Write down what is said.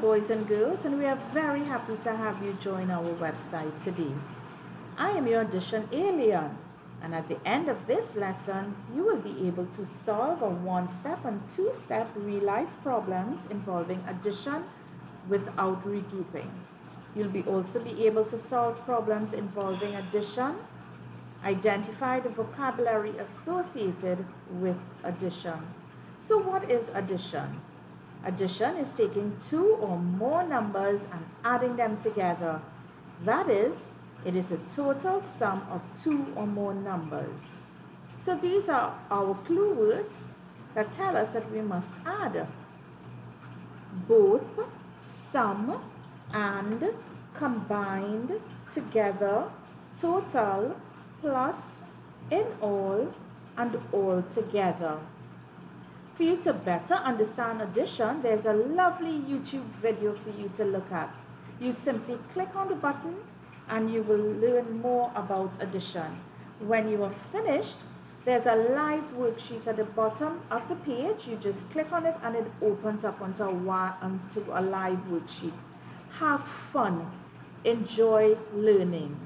boys and girls, and we are very happy to have you join our website today. I am your addition alien, and at the end of this lesson, you will be able to solve a one-step and two-step real-life problems involving addition without regrouping. You'll be also be able to solve problems involving addition, identify the vocabulary associated with addition. So what is addition? Addition is taking two or more numbers and adding them together. That is, it is a total sum of two or more numbers. So these are our clue words that tell us that we must add both, sum, and combined, together, total, plus, in all, and all together. For you to better understand addition, there's a lovely YouTube video for you to look at. You simply click on the button and you will learn more about addition. When you are finished, there's a live worksheet at the bottom of the page. You just click on it and it opens up onto a, onto a live worksheet. Have fun. Enjoy learning.